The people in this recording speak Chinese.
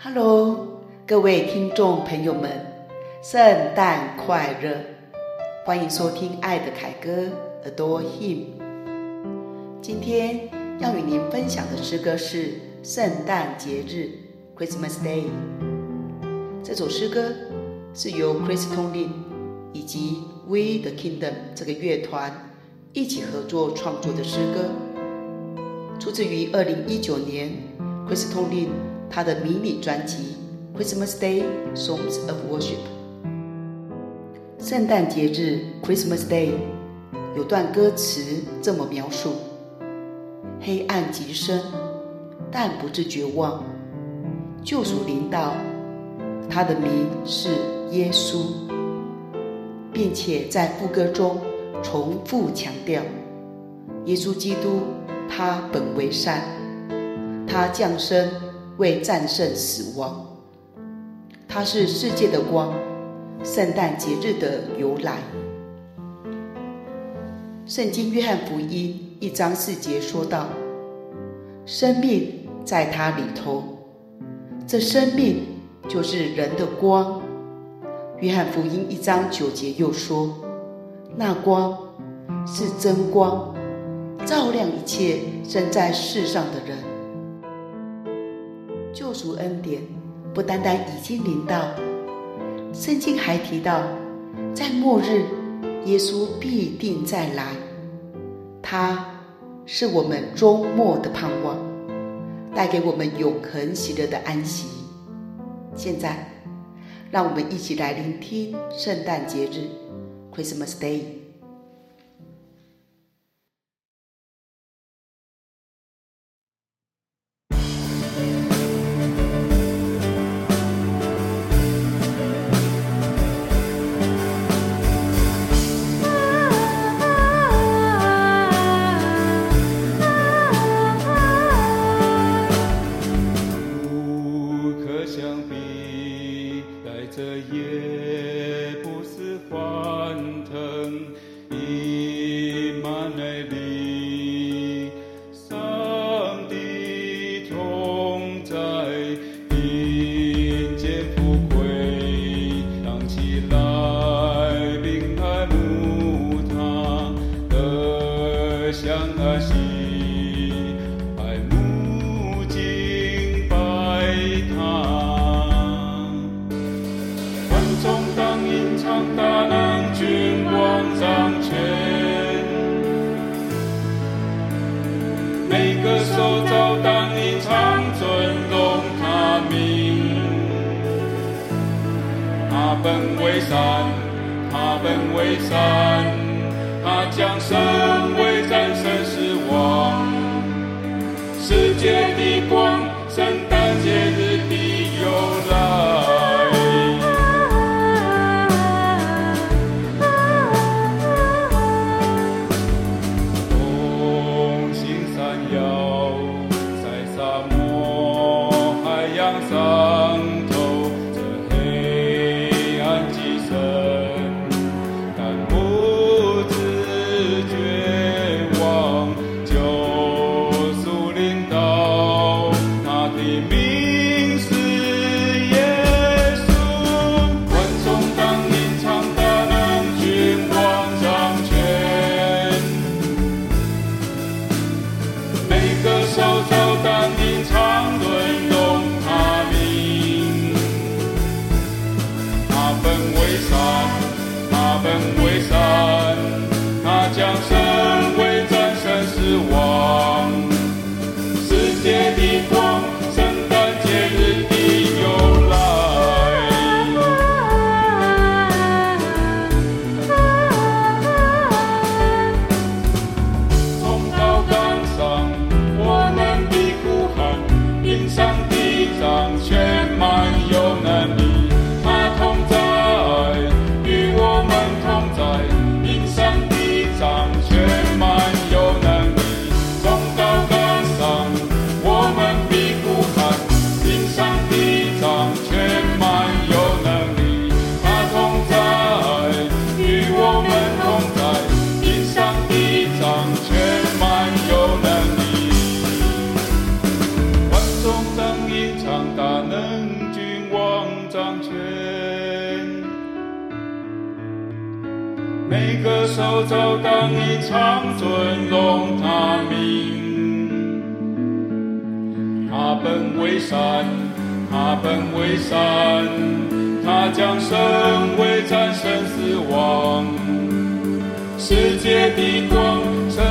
Hello，各位听众朋友们，圣诞快乐！欢迎收听《爱的凯歌》，Adore Him。今天要与您分享的诗歌是《圣诞节日》（Christmas Day）。这首诗歌是由 Chris Tomlin 以及 We the Kingdom 这个乐团一起合作创作的诗歌，出自于二零一九年 Chris Tomlin 他的迷你专辑《Christmas Day Songs of Worship》。圣诞节日 Christmas Day 有段歌词这么描述：黑暗极深，但不至绝望，救赎临到，他的名是耶稣，并且在副歌中重复强调：耶稣基督，他本为善，他降生。为战胜死亡，它是世界的光。圣诞节日的由来，圣经约翰福音一章四节说道：“生命在他里头，这生命就是人的光。”约翰福音一章九节又说：“那光是真光，照亮一切生在世上的人。”救赎恩典不单单已经临到，圣经还提到，在末日，耶稣必定再来。他是我们终末的盼望，带给我们永恒喜乐的安息。现在，让我们一起来聆听圣诞节日 （Christmas Day）。这夜个手找当你常尊荣他名。他本为善，他本为善，他将生。Robin 每个手肘当一场尊荣他名。他本为善，他本为善，他将身为战胜死亡，世界的光，圣